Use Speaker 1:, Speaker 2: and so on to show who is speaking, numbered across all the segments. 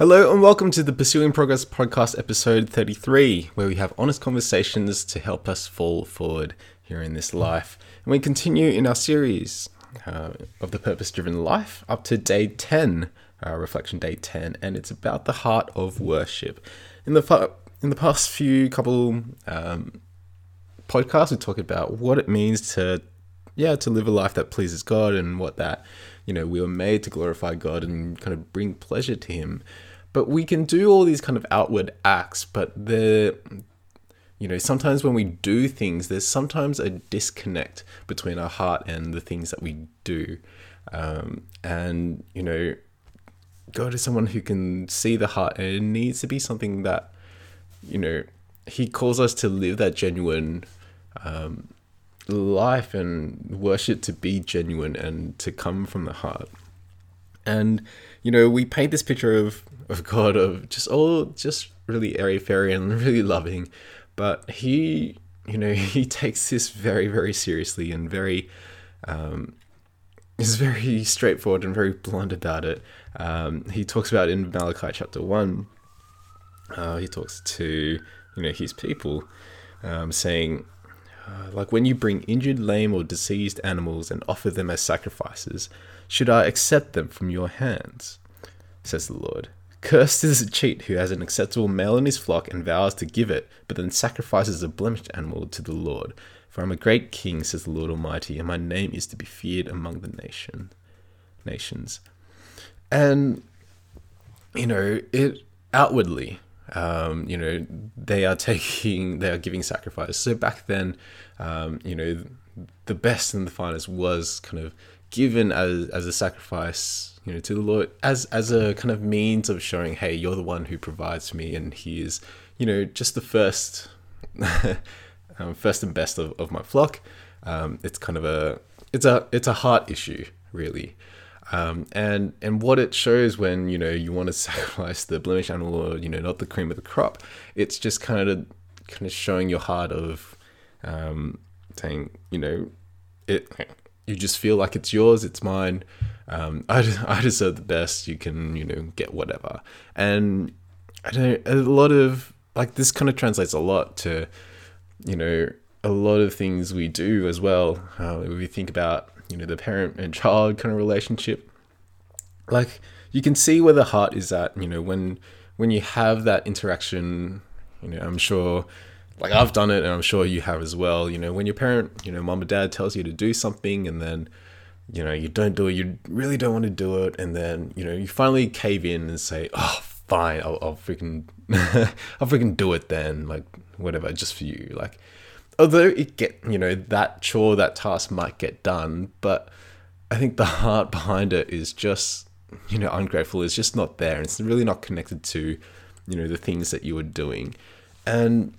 Speaker 1: Hello and welcome to the Pursuing Progress podcast, episode 33, where we have honest conversations to help us fall forward here in this life. And we continue in our series uh, of the purpose driven life up to day 10, uh, reflection day 10, and it's about the heart of worship. In the, in the past few couple um, podcasts, we talked about what it means to, yeah, to live a life that pleases God and what that, you know, we were made to glorify God and kind of bring pleasure to Him. But we can do all these kind of outward acts, but the you know, sometimes when we do things, there's sometimes a disconnect between our heart and the things that we do. Um, and, you know, go to someone who can see the heart, and it needs to be something that, you know, he calls us to live that genuine um, life and worship to be genuine and to come from the heart. And, you know, we paint this picture of of God of just all just really airy fairy and really loving, but he you know he takes this very very seriously and very um, is very straightforward and very blunt about it. Um, he talks about in Malachi chapter one. Uh, he talks to you know his people, um, saying uh, like when you bring injured, lame, or diseased animals and offer them as sacrifices, should I accept them from your hands? Says the Lord. Cursed is a cheat who has an acceptable male in his flock and vows to give it, but then sacrifices a blemished animal to the Lord. For I am a great king, says the Lord Almighty, and my name is to be feared among the nation nations. And you know, it outwardly, um, you know, they are taking, they are giving sacrifice. So back then, um, you know, the best and the finest was kind of given as as a sacrifice you know, to the Lord as as a kind of means of showing, hey, you're the one who provides me, and He is, you know, just the first, um, first and best of, of my flock. Um, it's kind of a it's a it's a heart issue, really. Um, and and what it shows when you know you want to sacrifice the blemish animal or you know not the cream of the crop, it's just kind of kind of showing your heart of um, saying you know it you just feel like it's yours, it's mine. Um, I, I deserve the best. You can, you know, get whatever. And I don't a lot of like this kind of translates a lot to, you know, a lot of things we do as well. Uh, we think about, you know, the parent and child kind of relationship. Like you can see where the heart is at, you know, when when you have that interaction, you know, I'm sure like I've done it and I'm sure you have as well. You know, when your parent, you know, mom or dad tells you to do something and then, you know, you don't do it, you really don't want to do it, and then, you know, you finally cave in and say, oh, fine, I'll, I'll freaking, I'll freaking do it then, like, whatever, just for you. Like, although it get, you know, that chore, that task might get done, but I think the heart behind it is just, you know, ungrateful. It's just not there. It's really not connected to, you know, the things that you were doing. And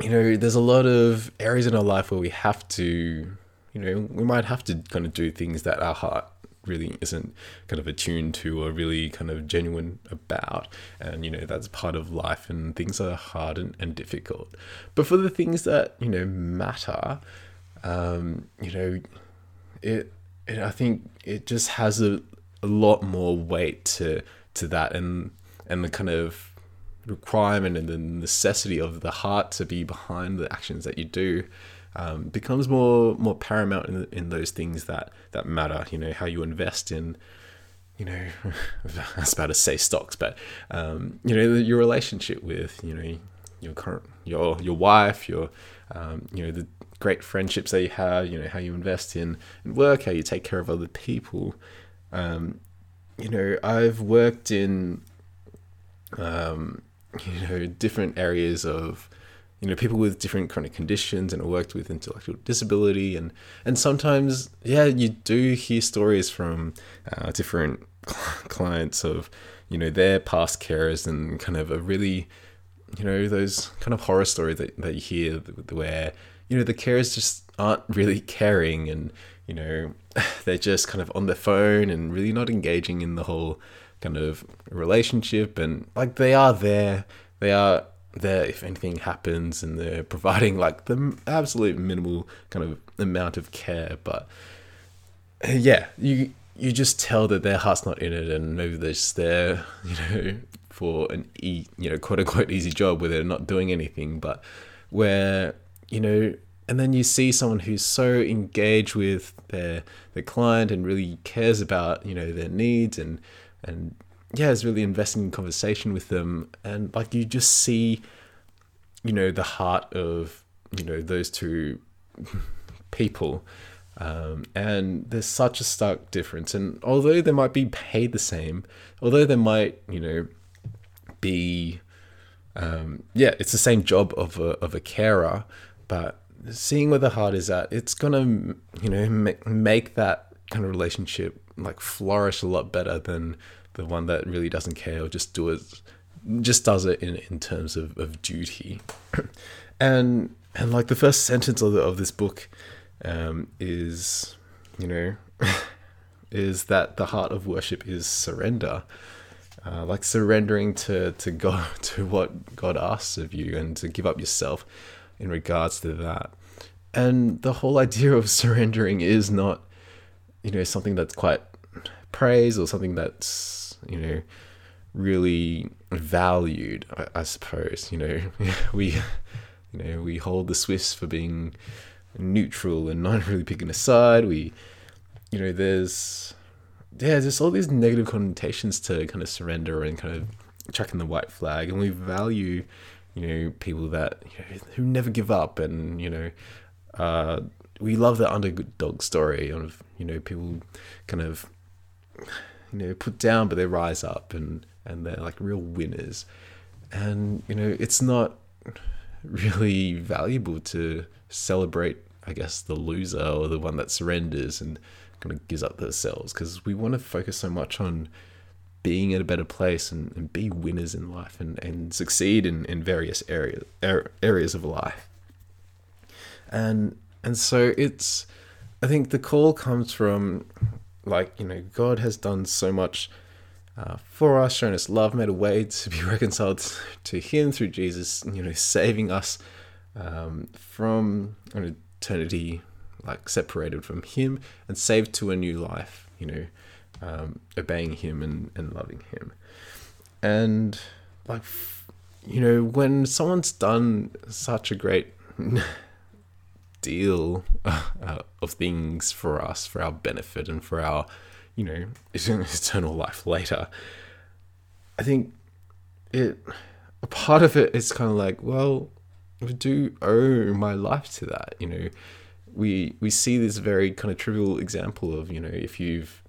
Speaker 1: you know, there's a lot of areas in our life where we have to, you know, we might have to kind of do things that our heart really isn't kind of attuned to or really kind of genuine about. And, you know, that's part of life and things are hard and, and difficult. But for the things that, you know, matter, um, you know, it, it, I think it just has a, a lot more weight to, to that and, and the kind of requirement and the necessity of the heart to be behind the actions that you do um, becomes more more paramount in, in those things that that matter. You know how you invest in. You know, I was about to say stocks, but um, you know your relationship with you know your current your your wife, your um, you know the great friendships that you have. You know how you invest in, in work, how you take care of other people. Um, you know, I've worked in um, you know different areas of you know people with different of conditions and worked with intellectual disability. And and sometimes yeah you do hear stories from uh, different clients of you know their past carers and kind of a really you know those kind of horror stories that, that you hear where you know the carers just aren't really caring and you know they're just kind of on their phone and really not engaging in the whole kind of relationship and like they are there. They are there if anything happens and they're providing like the absolute minimal kind of amount of care but yeah you you just tell that their heart's not in it, and maybe they're just there, you know, for an e, you know, quote unquote easy job where they're not doing anything, but where you know, and then you see someone who's so engaged with their their client and really cares about you know their needs and and yeah, is really investing in conversation with them, and like you just see, you know, the heart of you know those two people um, and there's such a stark difference. And although they might be paid the same, although they might, you know, be, um, yeah, it's the same job of a, of a carer, but seeing where the heart is at, it's gonna, you know, make, make that kind of relationship like flourish a lot better than the one that really doesn't care or just do it, just does it in, in terms of, of duty. and, and like the first sentence of, the, of this book, um, is, you know, is that the heart of worship is surrender. Uh, like surrendering to, to God, to what God asks of you, and to give up yourself in regards to that. And the whole idea of surrendering is not, you know, something that's quite praised or something that's, you know, really valued, I, I suppose. You know, we, you know, we hold the Swiss for being neutral and not really picking a side. We, you know, there's yeah, there's all these negative connotations to kind of surrender and kind of chucking the white flag, and we value, you know, people that you know, who never give up, and you know, uh, we love the underdog story of you know people kind of you know put down but they rise up and and they're like real winners, and you know it's not really valuable to celebrate, I guess, the loser or the one that surrenders and kind of gives up themselves because we want to focus so much on being in a better place and, and be winners in life and, and succeed in, in various areas er, areas of life. And and so it's I think the call comes from like, you know, God has done so much uh, for us, shown us love, made a way to be reconciled to Him through Jesus, you know, saving us um, from an eternity like separated from Him and saved to a new life, you know, um, obeying Him and, and loving Him. And like, you know, when someone's done such a great deal uh, of things for us, for our benefit and for our, you know, eternal life later, I think it, a part of it is kind of like, well, I do owe my life to that. You know, we we see this very kind of trivial example of you know if you've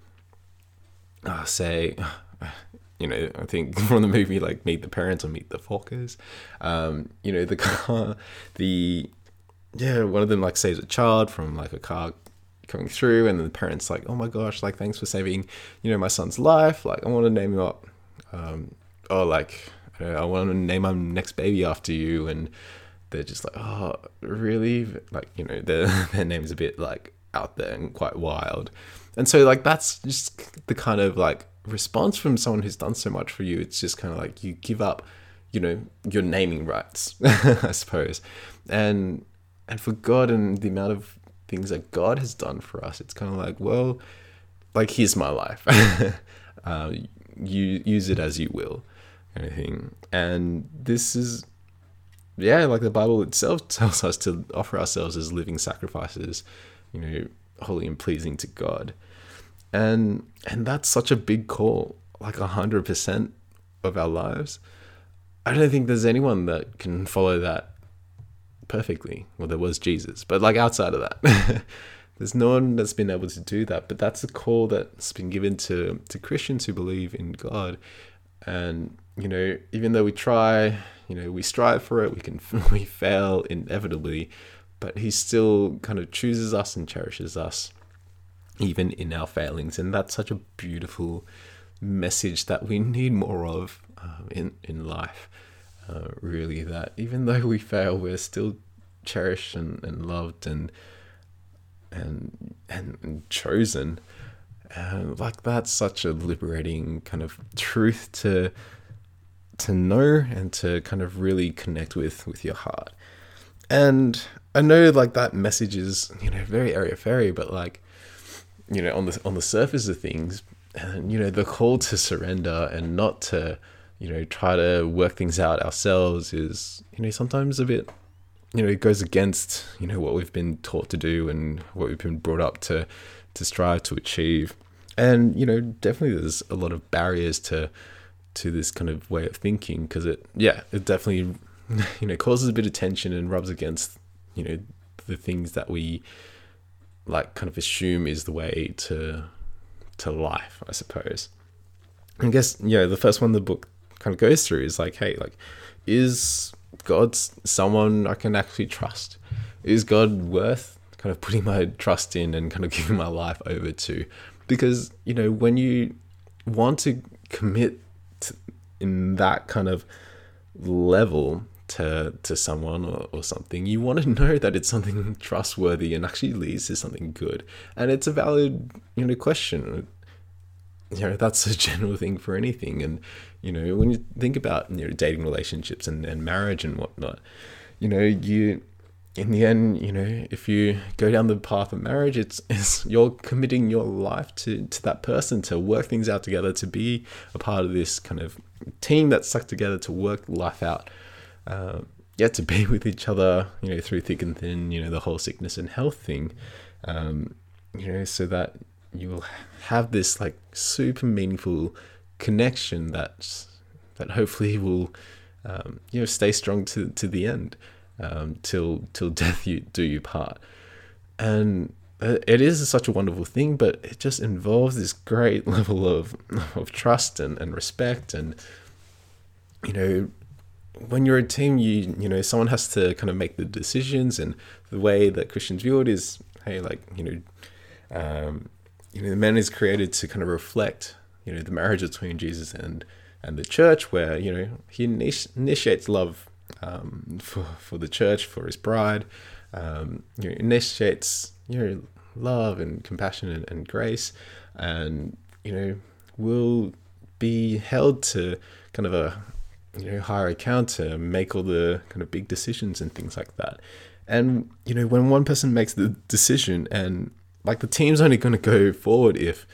Speaker 1: uh, say you know I think from the movie like Meet the Parents or Meet the Fockers, um, you know the car the yeah one of them like saves a child from like a car coming through and the parents like oh my gosh like thanks for saving you know my son's life like I want to name him up um, oh like I want to name my next baby after you and they're just like, oh, really? Like, you know, their their name's a bit like out there and quite wild. And so like that's just the kind of like response from someone who's done so much for you. It's just kind of like you give up, you know, your naming rights, I suppose. And and for God and the amount of things that God has done for us, it's kind of like, well, like here's my life. uh, you use it as you will, kind of thing. And this is yeah, like the Bible itself tells us to offer ourselves as living sacrifices, you know, holy and pleasing to God. And and that's such a big call, like a hundred percent of our lives. I don't think there's anyone that can follow that perfectly. Well, there was Jesus, but like outside of that, there's no one that's been able to do that. But that's a call that's been given to to Christians who believe in God. And you know, even though we try, you know, we strive for it, we can we fail inevitably, but he still kind of chooses us and cherishes us even in our failings, and that's such a beautiful message that we need more of uh, in in life. Uh, really, that even though we fail, we're still cherished and, and loved and and and, and chosen. And like that's such a liberating kind of truth to to know and to kind of really connect with with your heart. And I know like that message is, you know, very airy fairy, but like you know, on the on the surface of things, and you know, the call to surrender and not to, you know, try to work things out ourselves is, you know, sometimes a bit, you know, it goes against, you know, what we've been taught to do and what we've been brought up to, to strive to achieve, and you know, definitely there's a lot of barriers to, to this kind of way of thinking because it, yeah, it definitely, you know, causes a bit of tension and rubs against, you know, the things that we like kind of assume is the way to to life, I suppose. I guess yeah, the first one the book kind of goes through is like, hey, like, is God someone I can actually trust? Is God worth kind of putting my trust in and kind of giving my life over to? Because you know when you want to commit to, in that kind of level to to someone or, or something, you want to know that it's something trustworthy and actually leads to something good. And it's a valid, you know, question. You know, that's a general thing for anything. And, you know, when you think about, you know, dating relationships and, and marriage and whatnot, you know, you in the end, you know, if you go down the path of marriage, it's, it's you're committing your life to, to that person to work things out together, to be a part of this kind of team that's stuck together to work life out uh, yeah, to be with each other, you know, through thick and thin, you know, the whole sickness and health thing, um, you know, so that you will have this like super meaningful connection that that hopefully will, um, you know, stay strong to to the end, um, till till death you do you part, and uh, it is such a wonderful thing, but it just involves this great level of of trust and, and respect and you know when you're a team, you you know someone has to kind of make the decisions, and the way that Christians view it is, hey, like you know, um, you know, the man is created to kind of reflect, you know, the marriage between Jesus and and the church, where you know he initiates love um, for for the church for his bride, um, you know, initiates you know love and compassion and, and grace, and you know will be held to kind of a you know higher account to make all the kind of big decisions and things like that. And you know when one person makes the decision and like the team's only going to go forward if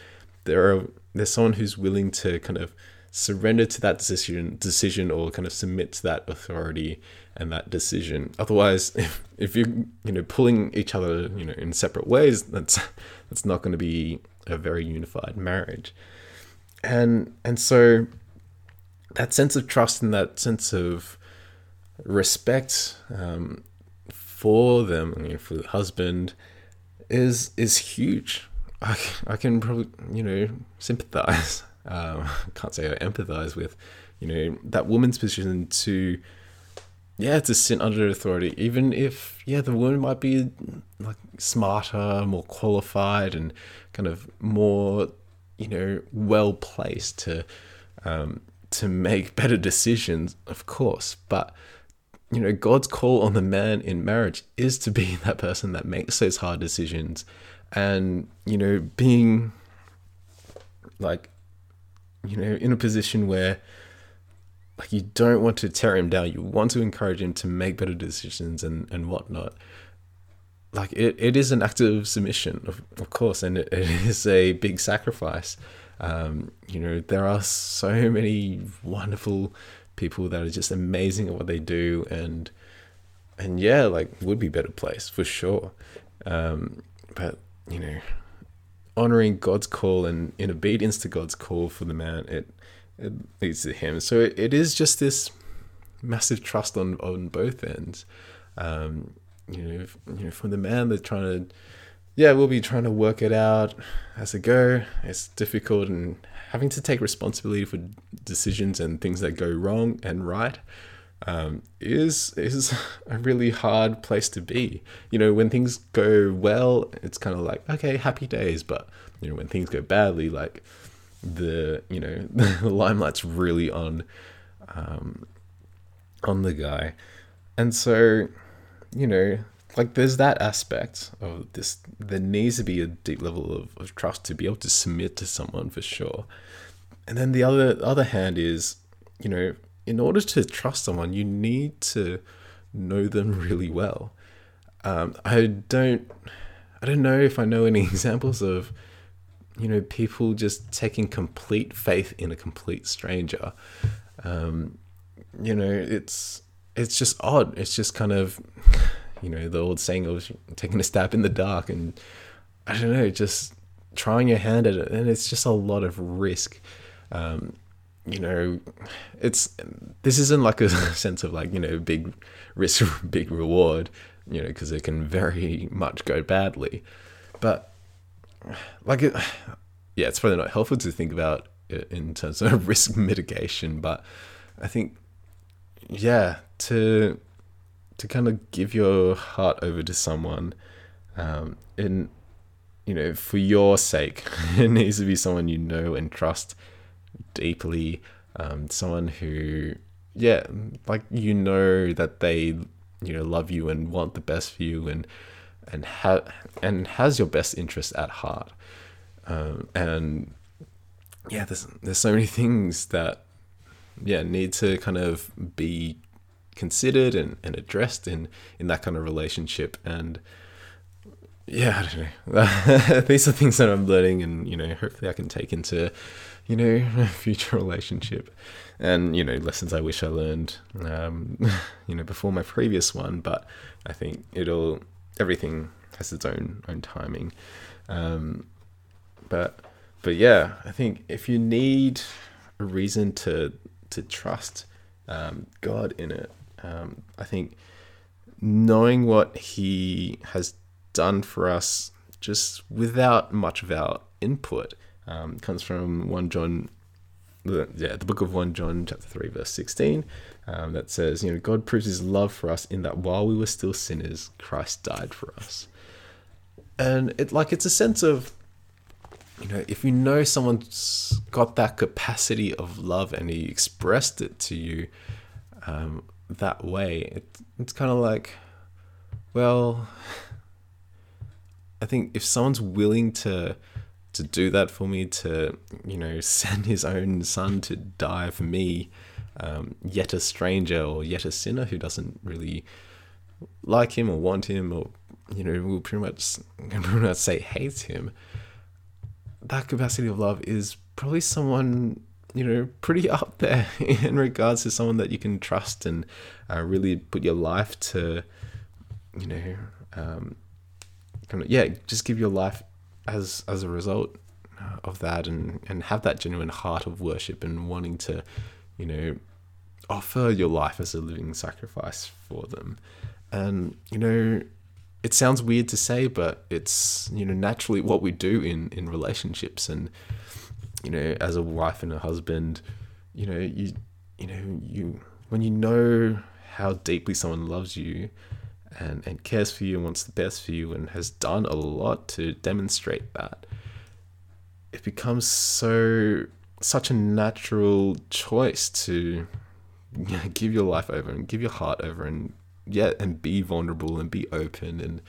Speaker 1: there are there's someone who's willing to kind of surrender to that decision decision or kind of submit to that authority and that decision. Otherwise if, if you you know pulling each other you know in separate ways that's that's not going to be a very unified marriage. And and so that sense of trust and that sense of respect um, for them, I mean, for the husband, is is huge. I, I can probably you know sympathize. Um, can't say I empathize with you know that woman's position to yeah to sit under authority, even if yeah the woman might be like smarter, more qualified, and kind of more you know well placed to um, to make better decisions, of course, but you know, God's call on the man in marriage is to be that person that makes those hard decisions and, you know, being like, you know, in a position where like you don't want to tear him down, you want to encourage him to make better decisions and, and whatnot. Like it, it is an act of submission, of, of course, and it, it is a big sacrifice. Um, you know, there are so many wonderful people that are just amazing at what they do, and and yeah, like would be better place for sure. Um, but you know, honoring God's call and in obedience to God's call for the man, it it leads to him. So it, it is just this massive trust on on both ends. Um, you know, you know, from the man, they're trying to yeah, we'll be trying to work it out as it go. It's difficult and having to take responsibility for decisions and things that go wrong and right um, is is a really hard place to be. You know, when things go well, it's kind of like okay, happy days. But you know, when things go badly, like the you know the limelight's really on um, on the guy, and so you know like there's that aspect of this there needs to be a deep level of, of trust to be able to submit to someone for sure and then the other other hand is you know in order to trust someone you need to know them really well um, i don't i don't know if i know any examples of you know, people just taking complete faith in a complete stranger. Um, you know, it's it's just odd. It's just kind of, you know, the old saying of taking a stab in the dark, and I don't know, just trying your hand at it, and it's just a lot of risk. Um, you know, it's this isn't like a sense of like you know big risk, big reward, you know, because it can very much go badly, but like it, yeah, it's probably not helpful to think about it in terms of risk mitigation, but I think yeah, to to kind of give your heart over to someone, um, in you know, for your sake, it needs to be someone you know and trust deeply, um, someone who, yeah, like you know that they, you know, love you and want the best for you and and ha- and has your best interest at heart. Um, and yeah, there's there's so many things that yeah need to kind of be considered and, and addressed in in that kind of relationship. And yeah i don't know. These are things that i'm learning and you know hopefully i can take into you know a future relationship. And you know lessons i wish i learned um you know before my previous one but i think it'll everything has its own own timing. Um but but yeah i think if you need a reason to to trust um, God in it. Um, I think knowing what He has done for us just without much of our input um, comes from 1 John, the, yeah, the book of 1 John, chapter 3, verse 16, um, that says, you know, God proves His love for us in that while we were still sinners, Christ died for us. And it like it's a sense of you know, if you know someone's got that capacity of love and he expressed it to you um, that way, it, it's kind of like, well, I think if someone's willing to to do that for me, to you know, send his own son to die for me, um, yet a stranger or yet a sinner who doesn't really like him or want him or you know will pretty much pretty much say hate him that capacity of love is probably someone you know pretty up there in regards to someone that you can trust and uh, really put your life to you know um, kind of yeah just give your life as as a result uh, of that and and have that genuine heart of worship and wanting to you know offer your life as a living sacrifice for them. And you know it sounds weird to say, but it's you know naturally what we do in in relationships, and you know as a wife and a husband, you know you you know you when you know how deeply someone loves you and and cares for you and wants the best for you and has done a lot to demonstrate that, it becomes so such a natural choice to you know, give your life over and give your heart over and yeah, and be vulnerable and be open and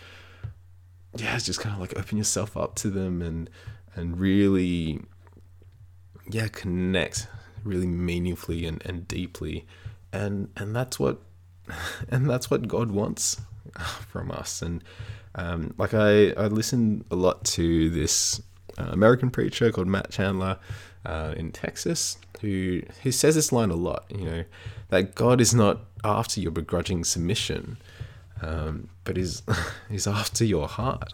Speaker 1: yeah, it's just kind of like open yourself up to them and and really yeah, connect really meaningfully and, and deeply. And and that's what and that's what God wants from us. And um, like I, I listen a lot to this uh, American preacher called Matt Chandler uh, in Texas, who who says this line a lot. You know, that God is not after your begrudging submission, um, but is he's after your heart.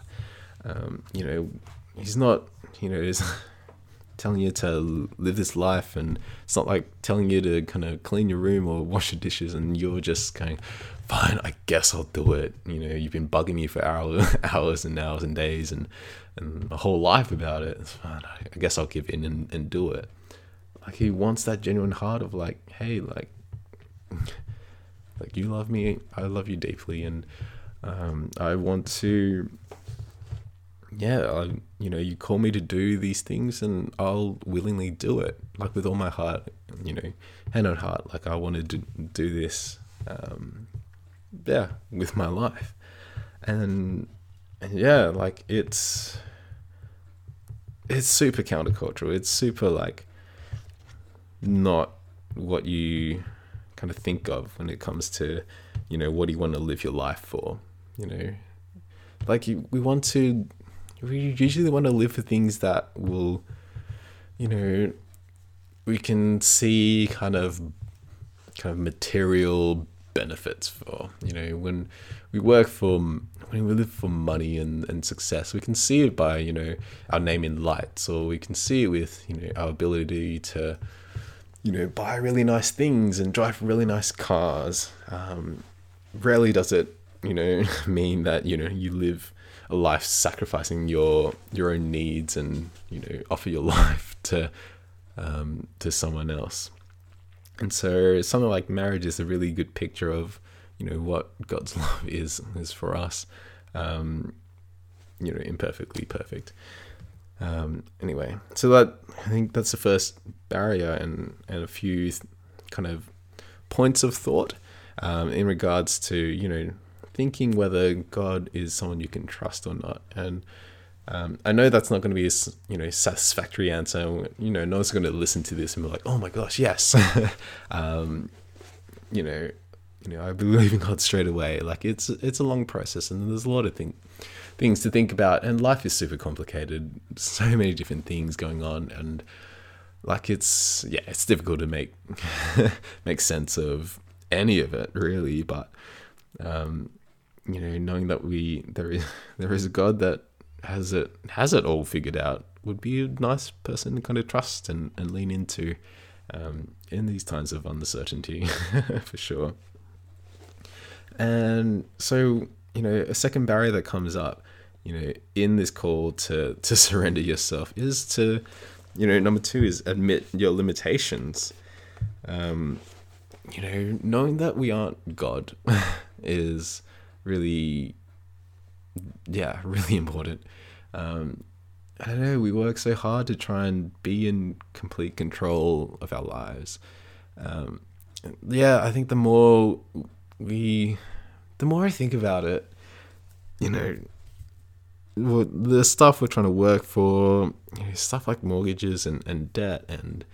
Speaker 1: Um, you know, he's not. You know, is telling you to live this life, and it's not like telling you to kind of clean your room or wash your dishes, and you're just going, "Fine, I guess I'll do it." You know, you've been bugging me for hours, hours and hours and days, and and a whole life about it. It's fine. I guess I'll give in and, and do it. Like he wants that genuine heart of like, hey, like, like you love me, I love you deeply, and um, I want to. Yeah, I, you know, you call me to do these things, and I'll willingly do it, like with all my heart. You know, hand on heart, like I wanted to do, this. Um, yeah, with my life, and and yeah, like it's it's super countercultural. It's super like not what you kind of think of when it comes to, you know, what do you want to live your life for? You know, like you, we want to, we usually want to live for things that will, you know, we can see kind of kind of material benefits for. You know, when we work for when we live for money and, and success, we can see it by, you know, our name in lights, or we can see it with, you know, our ability to, you know, buy really nice things and drive really nice cars. Um, rarely does it, you know, mean that, you know, you live a life sacrificing your your own needs and, you know, offer your life to um, to someone else. And so something like marriage is a really good picture of, you know, what God's love is is for us. Um, you know, imperfectly perfect. Um, anyway, so that I think that's the first barrier and and a few th- kind of points of thought um, in regards to you know thinking whether God is someone you can trust or not. And um, I know that's not going to be a you know satisfactory answer. You know, no one's going to listen to this and be like, "Oh my gosh, yes." um, you know, you know, I believe in God straight away. Like it's it's a long process, and there's a lot of things things to think about, and life is super complicated. So many different things going on, and like it's yeah, it's difficult to make make sense of any of it really. But um, you know, knowing that we there is there is a God that has it has it all figured out would be a nice person to kind of trust and, and lean into um, in these times of uncertainty for sure. And so, you know, a second barrier that comes up, you know, in this call to to surrender yourself is to, you know, number two is admit your limitations. Um, you know, knowing that we aren't God is really yeah, really important. Um, I don't know. We work so hard to try and be in complete control of our lives. Um, yeah, I think the more we, the more I think about it, you know, the stuff we're trying to work for, you know, stuff like mortgages and, and debt, and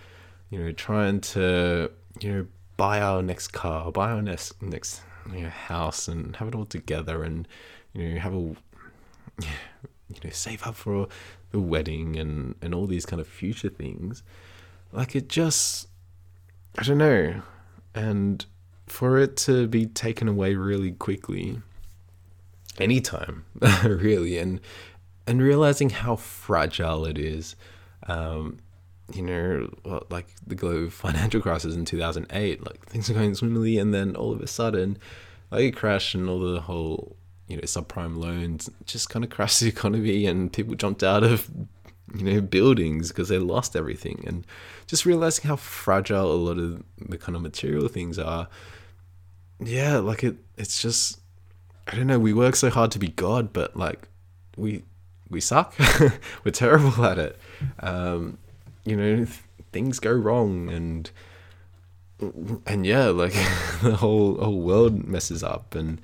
Speaker 1: you know, trying to you know buy our next car, buy our next next house, and have it all together, and you know, have a you know, save up for the wedding and and all these kind of future things. Like it just, I don't know, and for it to be taken away really quickly, anytime, really, and and realizing how fragile it is. Um, you know, like the global financial crisis in 2008, like things are going swimmingly, and then all of a sudden, like a crash and all the whole you know subprime loans just kind of crashed the economy and people jumped out of you know buildings because they lost everything. And just realizing how fragile a lot of the kind of material things are yeah like it it's just i don't know we work so hard to be god but like we we suck. We're terrible at it. Um you know things go wrong and and yeah like the whole whole world messes up and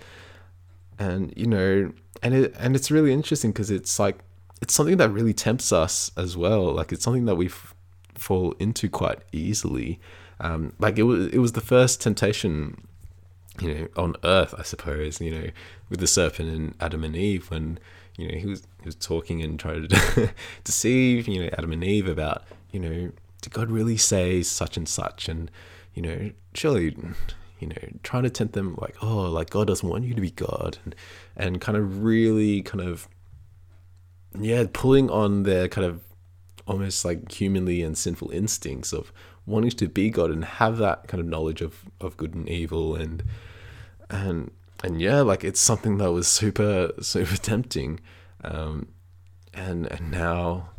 Speaker 1: and you know and it and it's really interesting because it's like it's something that really tempts us as well. Like it's something that we f- fall into quite easily. Um, like it was it was the first temptation you know on earth i suppose you know with the serpent and adam and eve when you know he was he was talking and trying to deceive you know adam and eve about you know did god really say such and such? And you know surely you know, trying to tempt them like, oh, like God doesn't want you to be God, and and kind of really kind of yeah, pulling on their kind of almost like humanly and sinful instincts of wanting to be God and have that kind of knowledge of of good and evil and and and yeah, like it's something that was super super tempting, um, and and now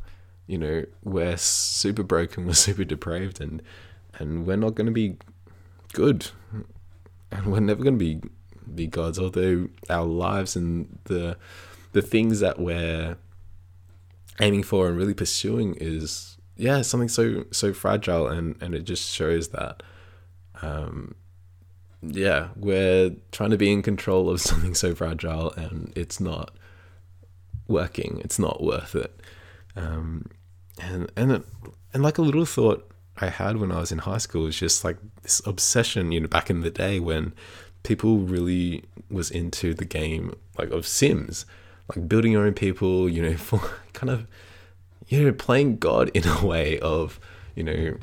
Speaker 1: you know we're super broken, we're super depraved, and and we're not going to be good. And we're never going to be be gods although our lives and the the things that we're aiming for and really pursuing is yeah something so so fragile and and it just shows that um yeah we're trying to be in control of something so fragile and it's not working it's not worth it. Um and and and like a little thought I had when I was in high school was just like this obsession, you know, back in the day when people really was into the game like of Sims. like building your own people, you know, for kind of you know playing God in a way of you know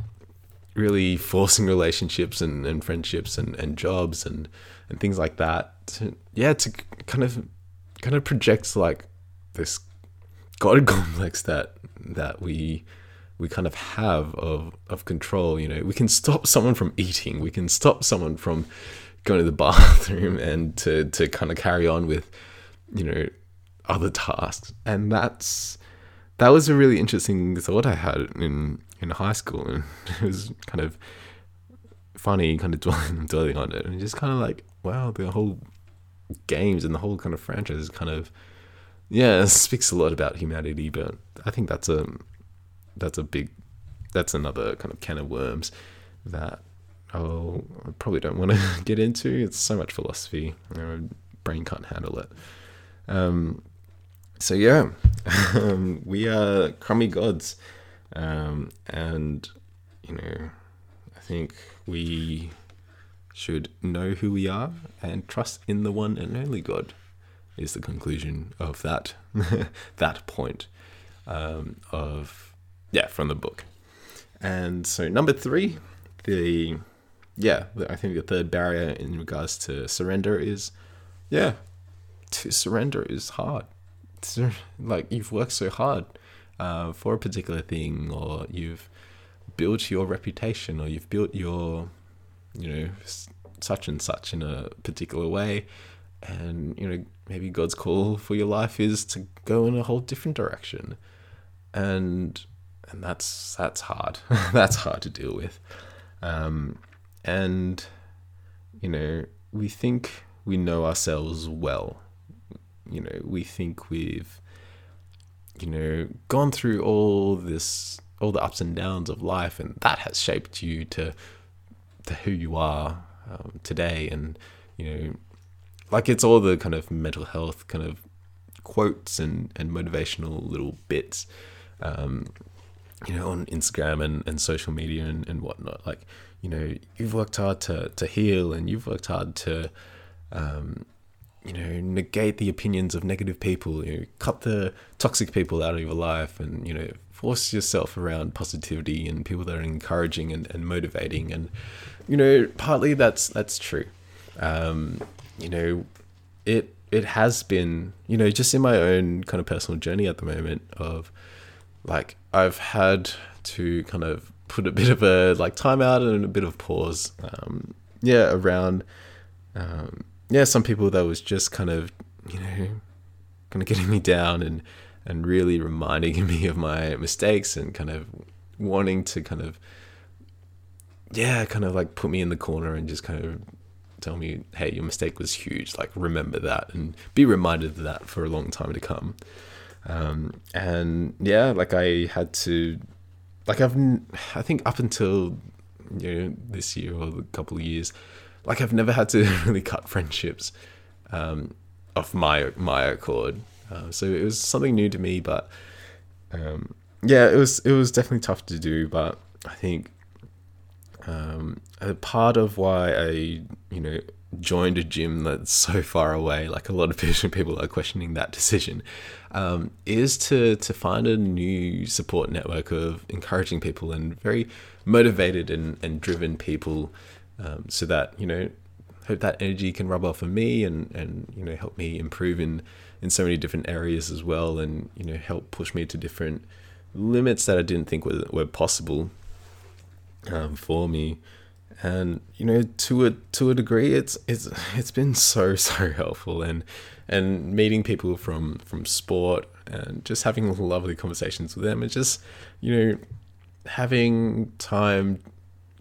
Speaker 1: really forcing relationships and, and friendships and, and jobs and and things like that. To, yeah, to kind of kind of projects like this god complex that that we we kind of have of of control. You know, we can stop someone from eating. We can stop someone from going to the bathroom and to to kind of carry on with you know other tasks. And that's that was a really interesting thought I had in in high school, and it was kind of funny, kind of dwelling dwelling on it, and just kind of like wow, the whole games and the whole kind of franchise is kind of yeah speaks a lot about humanity but i think that's a that's a big that's another kind of can of worms that I'll, I probably don't want to get into. It's so much philosophy. My brain can't handle it. Um, so yeah, um, we are crummy gods, um, and you know, I think we should know who we are and trust in the one and only God. Is the conclusion of that that point um, of yeah from the book. And so number three, the yeah, I think the third barrier in regards to surrender is yeah, to surrender is hard. like you've worked so hard uh, for a particular thing, or you've built your reputation, or you've built your you know such and such in a particular way, and you know maybe God's call for your life is to go in a whole different direction, and and that's that's hard. that's hard to deal with. Um, and you know, we think we know ourselves well. You know, we think we've you know gone through all this all the ups and downs of life and that has shaped you to to who you are um, today and you know like it's all the kind of mental health kind of quotes and and motivational little bits um, you know, on Instagram and, and social media and, and whatnot. Like, you know, you've worked hard to, to heal and you've worked hard to, um, you know, negate the opinions of negative people, you know, cut the toxic people out of your life and, you know, force yourself around positivity and people that are encouraging and, and motivating. And, you know, partly that's, that's true. Um, you know, it, it has been, you know, just in my own kind of personal journey at the moment of, like I've had to kind of put a bit of a like timeout and a bit of pause. Um, yeah, around um, yeah, some people that was just kind of you know kind of getting me down and and really reminding me of my mistakes and kind of wanting to kind of yeah, kind of like put me in the corner and just kind of tell me, hey, your mistake was huge. Like remember that and be reminded of that for a long time to come. Um, and yeah, like I had to, like I've, I think up until you know this year or a couple of years, like I've never had to really cut friendships um, off my my accord. Uh, so it was something new to me, but um, yeah, it was it was definitely tough to do. But I think um, a part of why I you know joined a gym that's so far away, like a lot of people are questioning that decision, um, is to to find a new support network of encouraging people and very motivated and, and driven people, um, so that you know hope that energy can rub off on me and and you know help me improve in in so many different areas as well, and you know help push me to different limits that I didn't think were were possible um, for me. And you know to a to a degree it's it's it's been so so helpful. And and meeting people from from sport and just having lovely conversations with them and just you know having time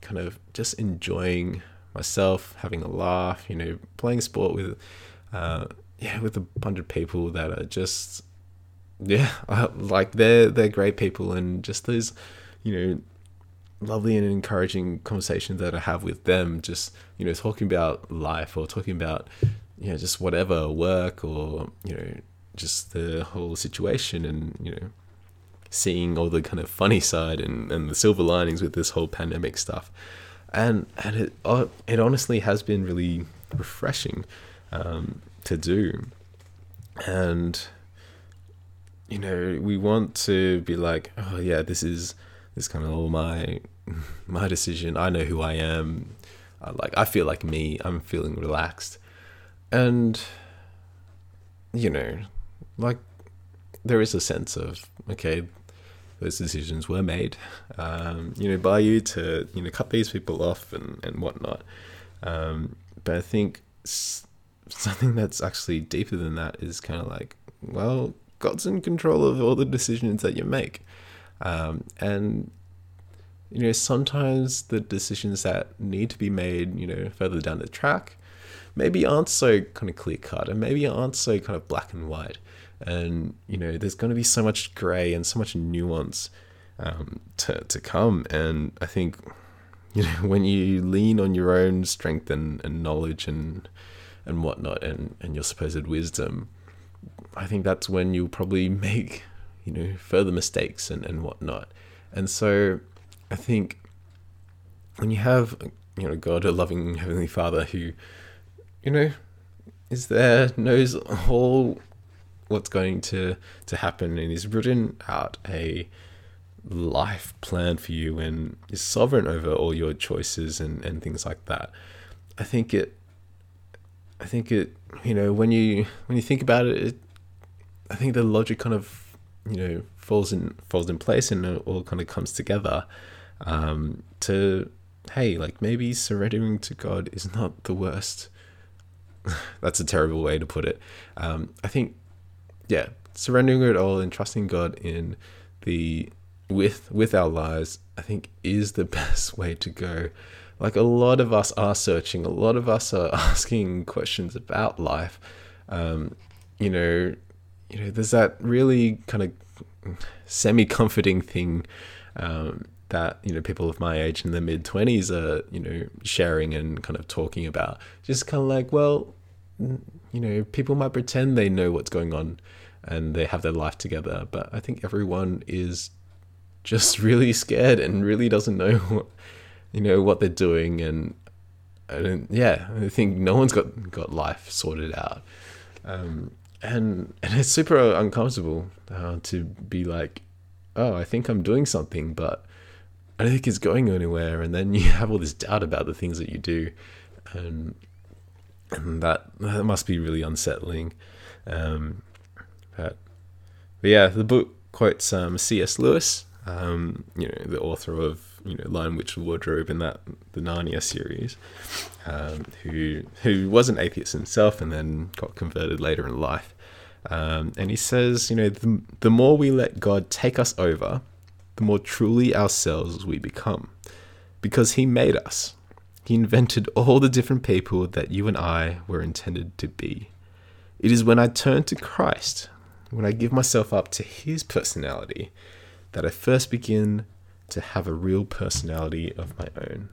Speaker 1: kind of just enjoying myself having a laugh you know playing sport with uh yeah with a bunch of people that are just yeah like they're they're great people and just those you know lovely and encouraging conversations that I have with them, just you know, talking about life or talking about you know just whatever work or you know just the whole situation and you know seeing all the kind of funny side and, and the silver linings with this whole pandemic stuff. And and it uh, it honestly has been really refreshing um, to do. And you know, we want to be like, oh yeah, this is this kind of all my my decision. I know who I am. I like I feel like me. I'm feeling relaxed, and you know, like there is a sense of okay, those decisions were made, um, you know, by you to you know cut these people off and and whatnot. Um, but I think something that's actually deeper than that is kind of like, well, God's in control of all the decisions that you make. Um, and, you know, sometimes the decisions that need to be made, you know, further down the track, maybe aren't so kind of clear cut and maybe aren't so kind of black and white. And, you know, there's going to be so much gray and so much nuance um, to, to come. And I think, you know, when you lean on your own strength and, and knowledge and, and whatnot and, and your supposed wisdom, I think that's when you'll probably make, you know, further mistakes and, and whatnot. And so I think when you have, you know, God, a loving Heavenly Father who, you know, is there, knows all what's going to, to happen and is written out a life plan for you and is sovereign over all your choices and, and things like that. I think it I think it you know when you when you think about it, it I think the logic kind of you know falls in falls in place and it all kind of comes together um, to hey like maybe surrendering to God is not the worst. That's a terrible way to put it. Um, I think yeah, surrendering it all and trusting God in the with with our lives, I think is the best way to go like a lot of us are searching, a lot of us are asking questions about life. Um, you know, you know, there's that really kind of semi-comforting thing um, that you know people of my age in the mid twenties are you know sharing and kind of talking about. Just kind of like, well, you know, people might pretend they know what's going on and they have their life together, but I think everyone is just really scared and really doesn't know what, you know what they're doing and and yeah i think no one's got got life sorted out um, and and it's super uncomfortable uh, to be like oh i think i'm doing something but i don't think it's going anywhere. And then you have all this doubt about the things that you do. And and that that must be really unsettling. Um, but, but yeah the book quotes um, cs lewis um, you know the author of you know Lion Witch Wardrobe in that the Narnia series, um, who who was an atheist himself and then got converted later in life. Um, and he says, you know, the, the more we let God take us over, the more truly ourselves we become, because He made us. He invented all the different people that you and I were intended to be. It is when I turn to Christ, when I give myself up to His personality, that I first begin to have a real personality of my own.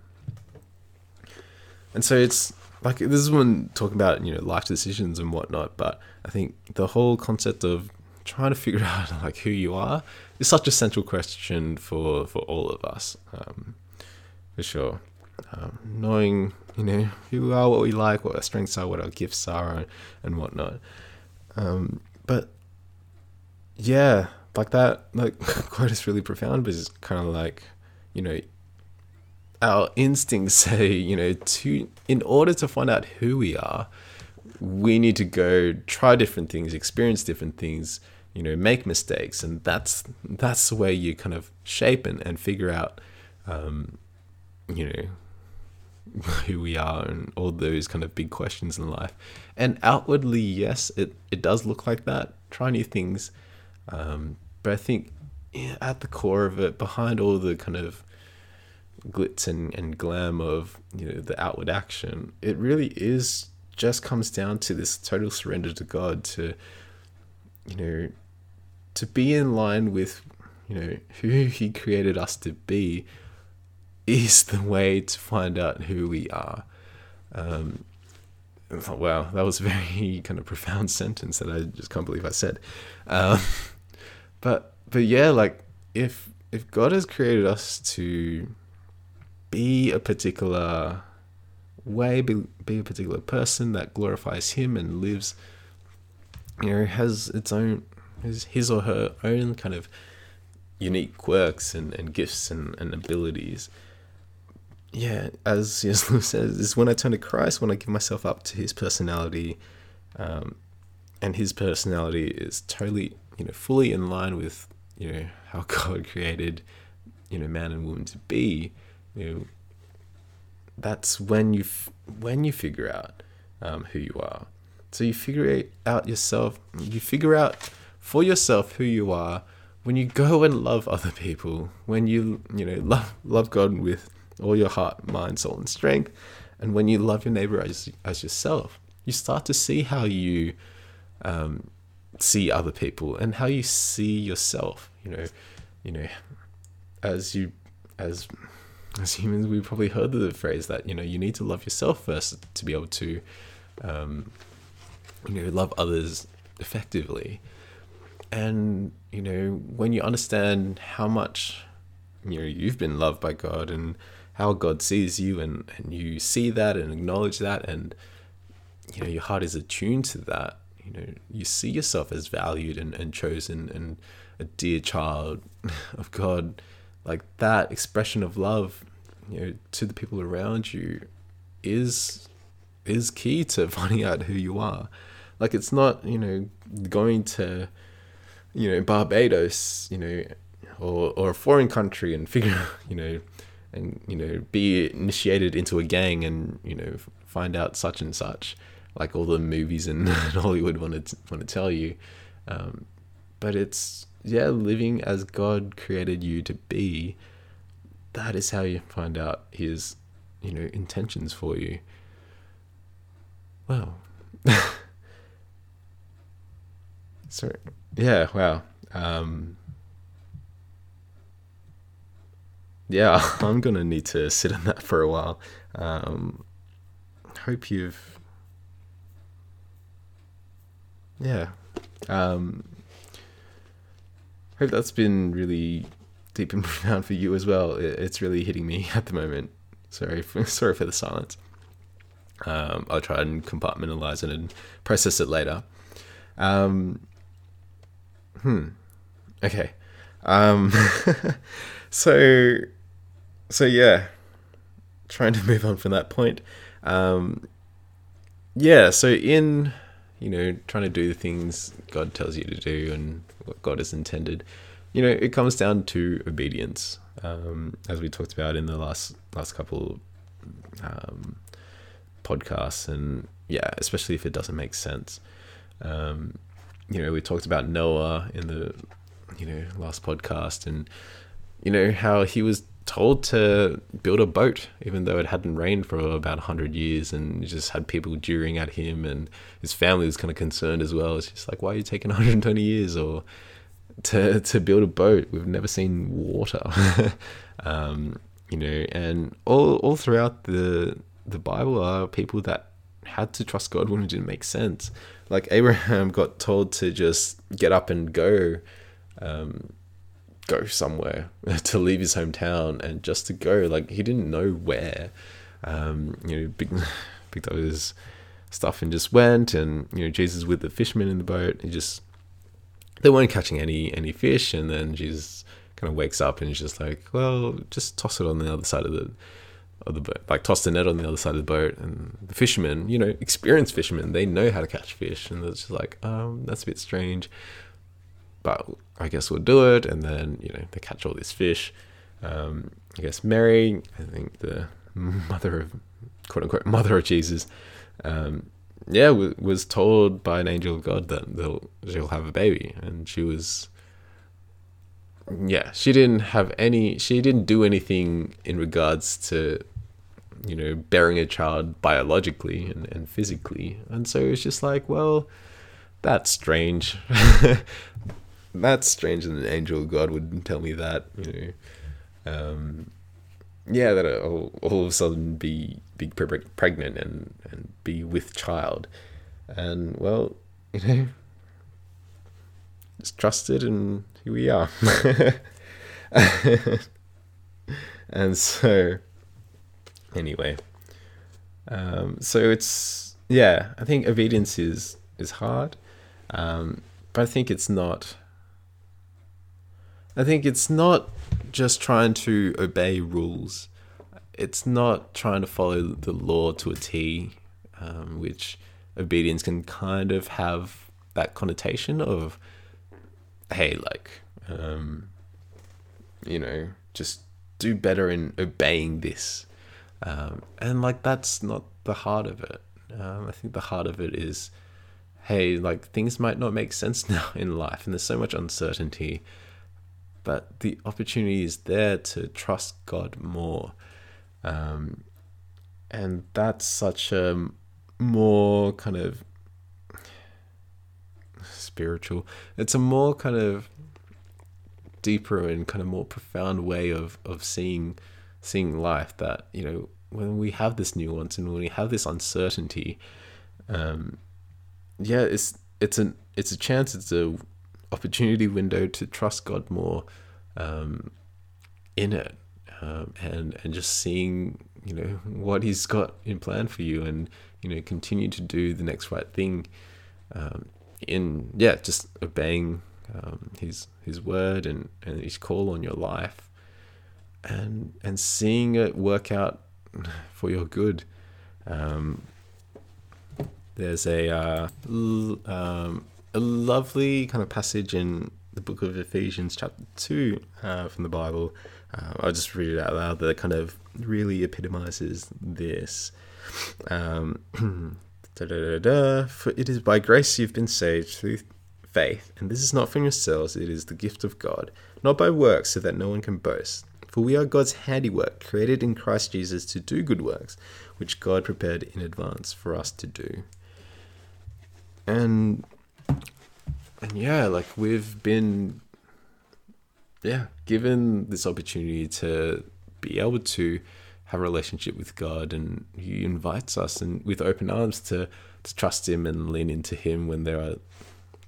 Speaker 1: And so it's like this is when talking about you know life decisions and whatnot. But I think the whole concept of trying to figure out like who you are is such a central question for for all of us, um, for sure. Um, knowing you know who we are, what we like, what our strengths are, what our gifts are, and, and whatnot. Um, but yeah, like that like quote is really profound but it's kind of like you know our instincts say you know to in order to find out who we are we need to go try different things experience different things you know make mistakes. And that's that's the way you kind of shape and, and figure out um, you know who we are and all those kind of big questions in life. And outwardly yes it, it does look like that. Try new things. Um, but I think at the core of it, behind all the kind of glitz and, and glam of you know the outward action, it really is just comes down to this total surrender to God to you know to be in line with you know who he created us to be is the way to find out who we are. Um, wow, that was a very kind of profound sentence that I just can't believe I said. Um, but but yeah, like if if God has created us to be a particular way, be, be a particular person that glorifies Him and lives, you know, has its own his, his or her own kind of unique quirks and, and gifts and, and abilities. Yeah, as C.S. Says, is when I turn to Christ, when I give myself up to his personality, um, and his personality is totally, you know, fully in line with, you know, how God created, you know, man and woman to be, you know, that's when you f- when you figure out um, who you are. So you figure out yourself. You figure out for yourself who you are when you go and love other people. When you you know love love God with all your heart, mind, soul, and strength, and when you love your neighbor as as yourself, you start to see how you um, see other people and how you see yourself. You know, you know, as you as as humans, we probably heard the phrase that you know you need to love yourself first to be able to, um, you know, love others effectively. And you know, when you understand how much you know you've been loved by God and how God sees you, and and you see that and acknowledge that, and you know your heart is attuned to that. You know, you see yourself as valued and, and chosen and a dear child of God like that expression of love you know to the people around you is is key to finding out who you are. Like it's not you know going to you know barbados you know or or a foreign country and figure you know and you know be initiated into a gang and you know find out such and such like all the movies in hollywood want to want to tell you. Um, but it's yeah, living as God created you to be, that is how you find out His, you know, intentions for you. Wow. Sorry. Yeah. Wow. Um, yeah, I'm gonna need to sit on that for a while. Um, hope you've. Yeah. Um, hope that's been really deep and profound for you as well. It's really hitting me at the moment. Sorry, for, sorry for the silence. Um, I'll try and compartmentalize it and process it later. Um, hmm. Okay. Um, so, so yeah, trying to move on from that point. Um, yeah. So in you know, trying to do the things God tells you to do and what God has intended, you know, it comes down to obedience, um, as we talked about in the last last couple um, podcasts, and yeah, especially if it doesn't make sense. Um, you know, we talked about Noah in the you know last podcast, and you know how he was told to build a boat, even though it hadn't rained for about 100 years and just had people jeering at him. And his family was kind of concerned as well. It's just like, why are you taking 120 years or to, to build a boat? We've never seen water. um, you know, and all, all throughout the, the Bible are people that had to trust God when it didn't make sense. Like Abraham got told to just get up and go. Um, go somewhere to leave his hometown and just to go. Like he didn't know where um, you know picked, picked up his stuff and just went and you know jesus with the fishermen in the boat. He just they weren't catching any any fish and then jesus kind of wakes up and he's just like well just toss it on the other side of the of the boat like toss the net on the other side of the boat. And the fishermen you know experienced fishermen they know how to catch fish. And it's just like um that's a bit strange but I guess we'll do it. And then, you know, they catch all these fish. Um, I guess Mary, I think the mother of, quote unquote, mother of Jesus, um, yeah, w- was told by an angel of God that she'll have a baby. And she was, yeah, she didn't have any, she didn't do anything in regards to, you know, bearing a child biologically and, and physically. And so it's just like, well, that's strange. that's strange that an angel God would tell me that, you know. Um, yeah, that I'll all of a sudden be be pregnant and and be with child, and well, you know, just trusted, and here we are. and so, anyway, um, so it's yeah, I think obedience is is hard. Um, but I think it's not. I think it's not just trying to obey rules. It's not trying to follow the law to a T, um, which obedience can kind of have that connotation of, hey, like, um, you know, just do better in obeying this. Um, and like, that's not the heart of it. Um, I think the heart of it is, hey, like, things might not make sense now in life, and there's so much uncertainty but the opportunity is there to trust God more. Um, and that's such a more kind of spiritual, it's a more kind of deeper and kind of more profound way of, of seeing seeing life that you know when we have this nuance and when we have this uncertainty um yeah it's it's an it's a chance it's a opportunity window to trust God more um, in it, um, and and just seeing you know what He's got in plan for you, and you know continue to do the next right thing. Um, in yeah, just obeying um, His His word and and His call on your life, and and seeing it work out for your good. Um, there's a uh, um, a lovely kind of passage in the book of Ephesians, chapter 2 uh, from the Bible. Uh, I'll just read it out loud that kind of really epitomizes this. Um, For it is by grace you've been saved through faith, and this is not from yourselves, it is the gift of God, not by works, so that no one can boast. For we are God's handiwork, created in Christ Jesus to do good works, which God prepared in advance for us to do. And and yeah, like we've been, yeah, given this opportunity to be able to have a relationship with God, and He invites us and with open arms to to trust Him and lean into Him when there are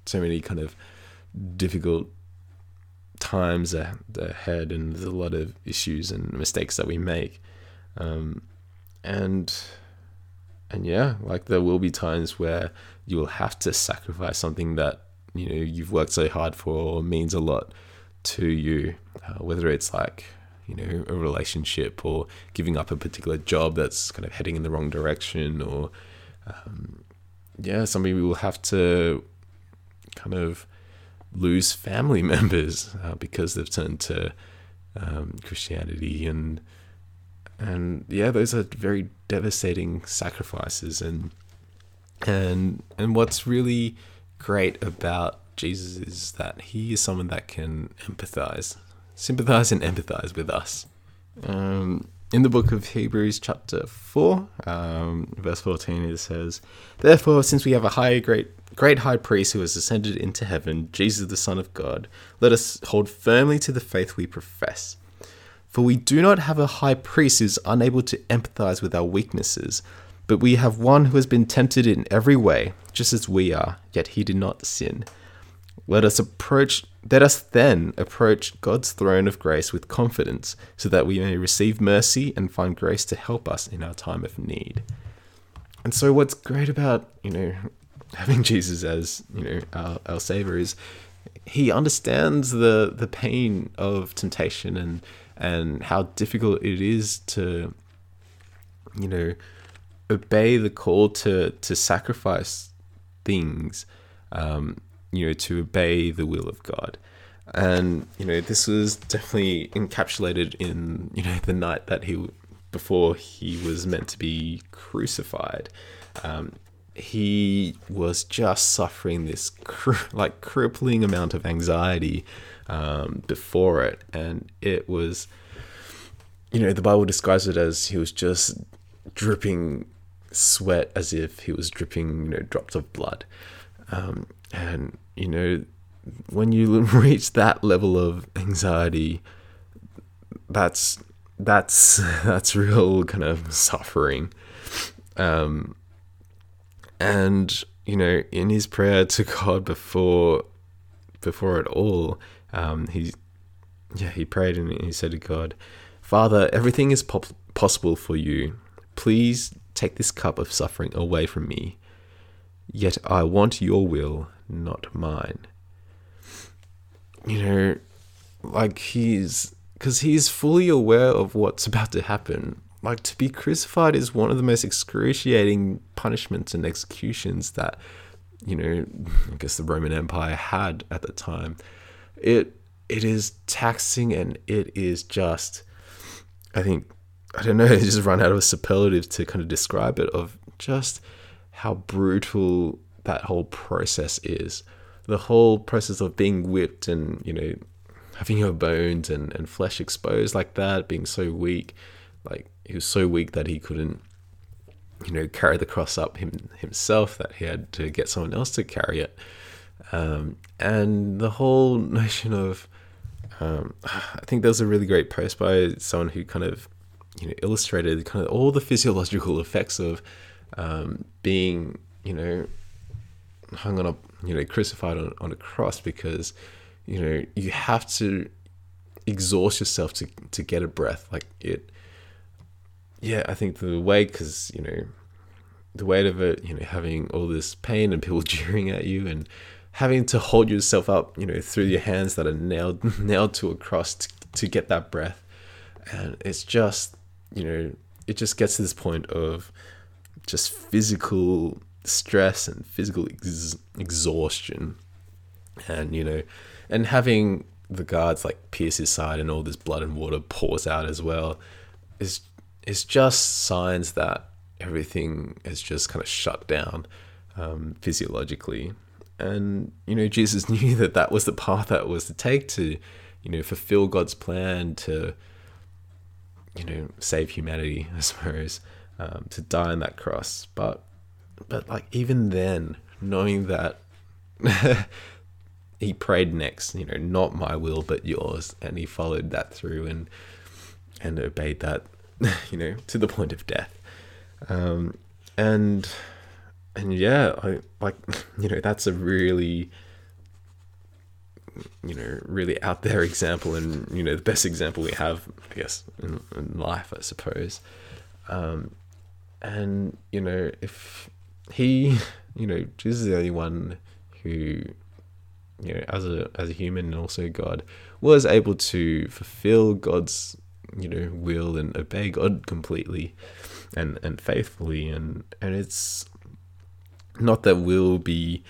Speaker 1: so many kind of difficult times ahead, and there's a lot of issues and mistakes that we make, um, and and yeah, like there will be times where you will have to sacrifice something that you know you've worked so hard for means a lot to you, uh, whether it's like you know a relationship or giving up a particular job that's kind of heading in the wrong direction, or um, yeah, some people will have to kind of lose family members uh, because they've turned to um, Christianity and and yeah, those are very devastating sacrifices and and and what's really great about Jesus is that he is someone that can empathize, sympathize, and empathize with us. Um, in the book of Hebrews, chapter 4, um, verse 14, it says, Therefore, since we have a high, great, great high priest who has ascended into heaven, Jesus the Son of God, let us hold firmly to the faith we profess. For we do not have a high priest who is unable to empathize with our weaknesses but we have one who has been tempted in every way, just as we are, yet he did not sin. Let us approach let us then approach God's throne of grace with confidence, so that we may receive mercy and find grace to help us in our time of need. And so what's great about, you know, having Jesus as, you know, our, our savior is he understands the the pain of temptation and and how difficult it is to you know obey the call to to sacrifice things, um, you know, to obey the will of God. And you know, this was definitely encapsulated in you know the night that he before he was meant to be crucified. Um, he was just suffering this cr- like crippling amount of anxiety um, before it, and it was, you know, the Bible describes it as he was just dripping sweat as if he was dripping, you know, drops of blood. Um, and you know, when you reach that level of anxiety, that's that's that's real kind of suffering. Um, and you know, in his prayer to God before before it all, um, he yeah he prayed and he said to God, Father, everything is possible for you. Please Take this cup of suffering away from me. Yet I want your will, not mine. you know, like he's because he's fully aware of what's about to happen. Like to be crucified is one of the most excruciating punishments and executions that you know, I guess the Roman Empire had at the time. It it is taxing and it is just I think I don't know, just run out of superlatives to kind of describe it of just how brutal that whole process is. The whole process of being whipped and, you know, having your bones and, and flesh exposed like that, being so weak. Like he was so weak that he couldn't, you know, carry the cross up him, himself, that he had to get someone else to carry it. Um, and the whole notion of, um, I think there was a really great post by someone who kind of, you know, illustrated kind of all the physiological effects of um, being, you know, hung on a, you know, crucified on, on a cross because you know you have to exhaust yourself to to get a breath. Like it yeah i think the weight because you know the weight of it you know having all this pain and people jeering at you and having to hold yourself up you know through your hands that are nailed nailed to a cross to, to get that breath. And it's just you know it just gets to this point of just physical stress and physical ex- exhaustion. And you know and having the guards like pierce his side and all this blood and water pours out as well is is just signs that everything is just kind of shut down um, physiologically. And you know jesus knew that that was the path that was to take to you know fulfill god's plan to you know save humanity i suppose um, to die on that cross but but like even then knowing that he prayed next, you know, not my will but yours, and he followed that through and and obeyed that, you know, to the point of death. Um, and and yeah, I like you know that's a really you know really out there example and you know the best example we have I guess in, in life I suppose. Um, and you know if he you know Jesus is the only one who you know, as a as a human and also God, was able to fulfill God's you know will and obey God completely and and faithfully and and it's not that we'll be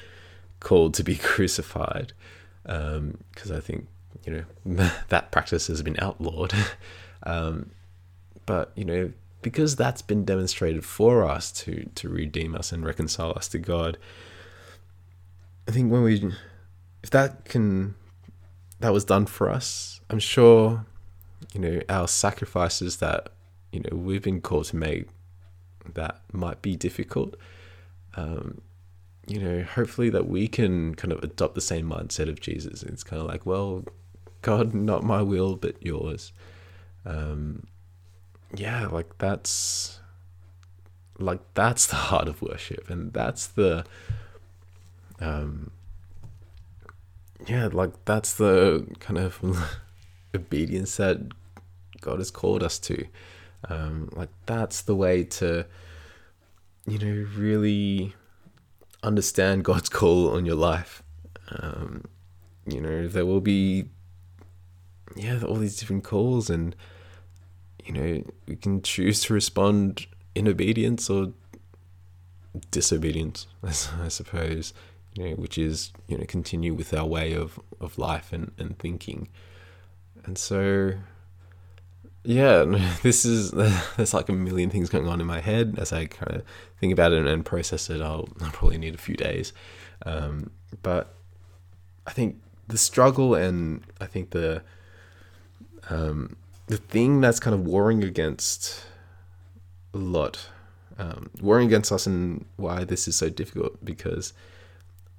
Speaker 1: called to be crucified because um, I think you know that practice has been outlawed um, but you know because that's been demonstrated for us to to redeem us and reconcile us to God I think when we if that can that was done for us, I'm sure you know our sacrifices that you know we've been called to make that might be difficult. Um, you know, hopefully that we can kind of adopt the same mindset of Jesus. It's kind of like, well, God, not my will, but yours. Um, yeah, like that's like that's the heart of worship, and that's the um, yeah, like that's the kind of obedience that God has called us to. Um, like that's the way to, you know, really understand God's call on your life. Um, you know, there will be, yeah, all these different calls, and you know, we can choose to respond in obedience or disobedience, I suppose you know, which is you know continue with our way of, of life and, and thinking. And so yeah, this is there's like a million things going on in my head as I kind of think about it and process it. I'll, I'll probably need a few days, um, but I think the struggle and I think the um, the thing that's kind of warring against a lot, um, warring against us, and why this is so difficult because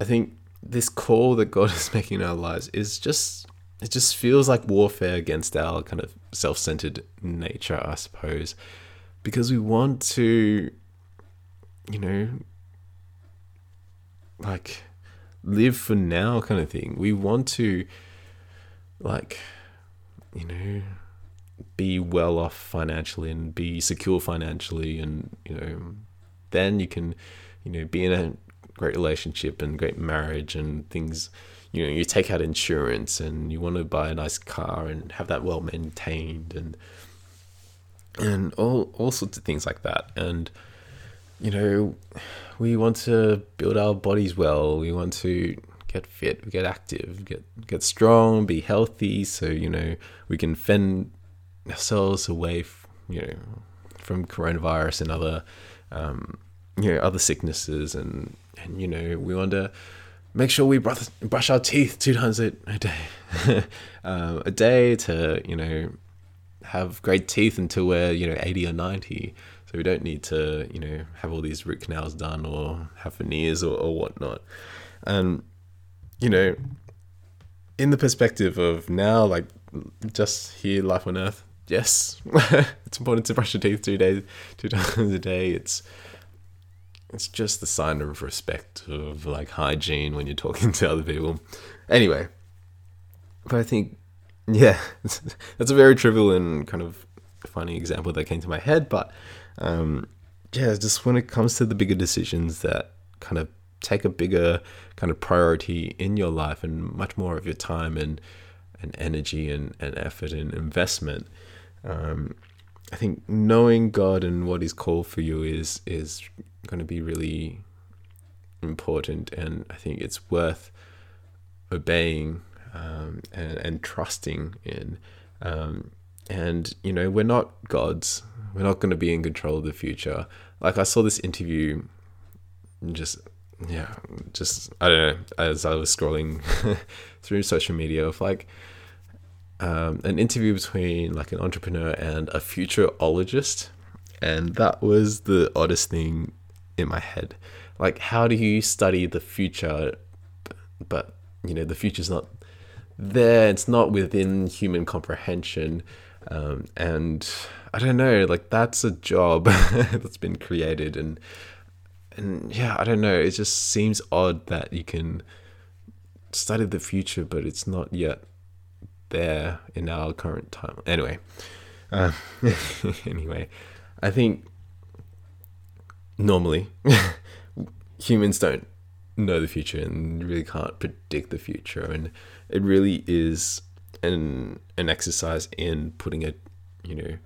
Speaker 1: I think this call that God is making in our lives is just it just feels like warfare against our kind of self-centered nature, I suppose, because we want to, you know, like live for now kind of thing. We want to, like, you know, be well off financially and be secure financially, and you know, then you can, you know, be in a great relationship and great marriage and things you know you take out insurance and you want to buy a nice car and have that well maintained and and all all sorts of things like that. And you know we want to build our bodies well. We want to get fit get active get get strong be healthy. So you know we can fend ourselves away you know from coronavirus and other um, you know other sicknesses and and you know we want to make sure we brush, brush our teeth two times a, day. Um, a day to you know have great teeth until we're you know 80 or 90 so we don't need to you know have all these root canals done or have veneers or, or whatnot. And you know in the perspective of now like just here life on earth yes it's important to brush your teeth two days two times a day. It's it's just the sign of respect of like hygiene when you're talking to other people anyway but i think yeah, that's a very trivial and kind of funny example that came to my head. But um, yeah, just when it comes to the bigger decisions that kind of take a bigger kind of priority in your life and much more of your time and and energy and, and effort and investment. Um, I think knowing God and what He's called for you is is going to be really important, and I think it's worth obeying um, and, and, trusting in. Um, and, you know, we're not gods. We're not going to be in control of the future. Like, I saw this interview just, yeah, just, I don't know, as I was scrolling through social media of like, um, an interview between like an entrepreneur and a futurologist, and that was the oddest thing in my head. Like, how do you study the future, but you know the future's not there. It's not within human comprehension. Um, and I don't know, like that's a job that's been created, and and yeah, I don't know. It just seems odd that you can study the future, but it's not yet there in our current time. Anyway, uh, anyway, I think normally. Humans don't know the future and really can't predict the future and it really is an an exercise in putting a you know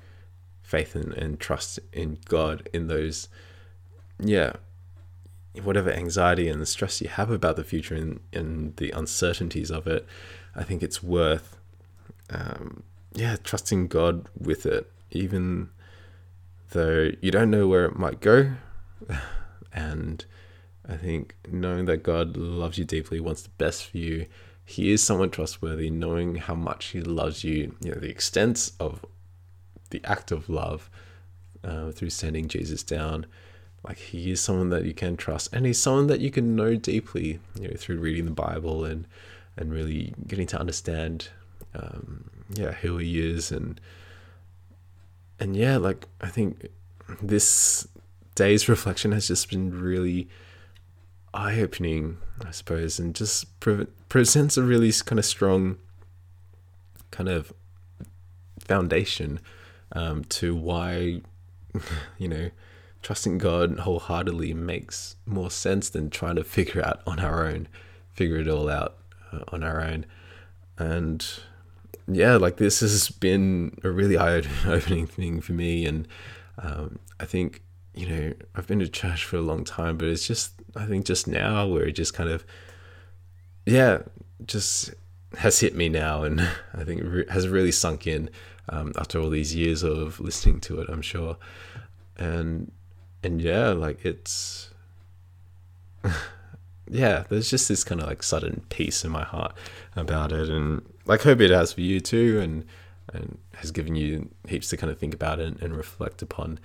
Speaker 1: faith and, and trust in God in those yeah whatever anxiety and the stress you have about the future and, and the uncertainties of it I think it's worth um, yeah trusting God with it even though you don't know where it might go and I think knowing that God loves you deeply wants the best for you he is someone trustworthy, knowing how much he loves you, you know, the extent of the act of love uh, through sending Jesus down. Like he is someone that you can trust, and he's someone that you can know deeply, you know, through reading the Bible and and really getting to understand, um, yeah, who he is, and and yeah, like I think this day's reflection has just been really eye opening, I suppose, and just pre- presents a really kind of strong kind of foundation um, to why, you know, trusting God wholeheartedly makes more sense than trying to figure out on our own, figure it all out uh, on our own. And yeah, like this has been a really eye opening thing for me. And um, I think, you know, I've been to church for a long time, but it's just I think just now where it just kind of, yeah, just has hit me now, and I think it has really sunk in um, after all these years of listening to it. I'm sure, and and yeah, like it's. yeah, there's just this kind of like sudden peace in my heart about it, and like hope it has for you too, and and has given you heaps to kind of think about and, and reflect upon.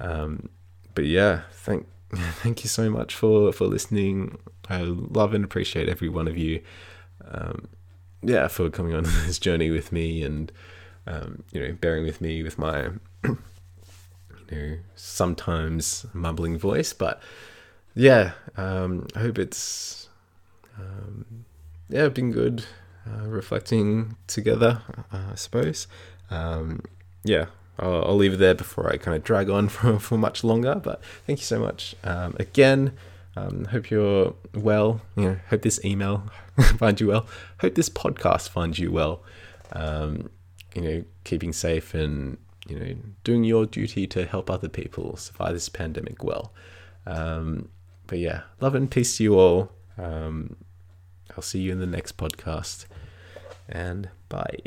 Speaker 1: Um, but yeah, thank thank you so much for for listening. I love and appreciate every one of you. Um, yeah, for coming on this journey with me and um, you know bearing with me with my you know sometimes mumbling voice, but yeah, um, I hope it's um, yeah been good uh, reflecting together. Uh, I suppose. Um, yeah, I'll, I'll leave it there before I kind of drag on for, for much longer. But thank you so much. Um, again, Um, hope you're well. You know, hope this email finds you well. Hope this podcast finds you well. Um, you know, keeping safe and you know doing your duty to help other people survive this pandemic well. Um, but yeah, love and peace to you all. Um, I'll see you in the next podcast, and bye.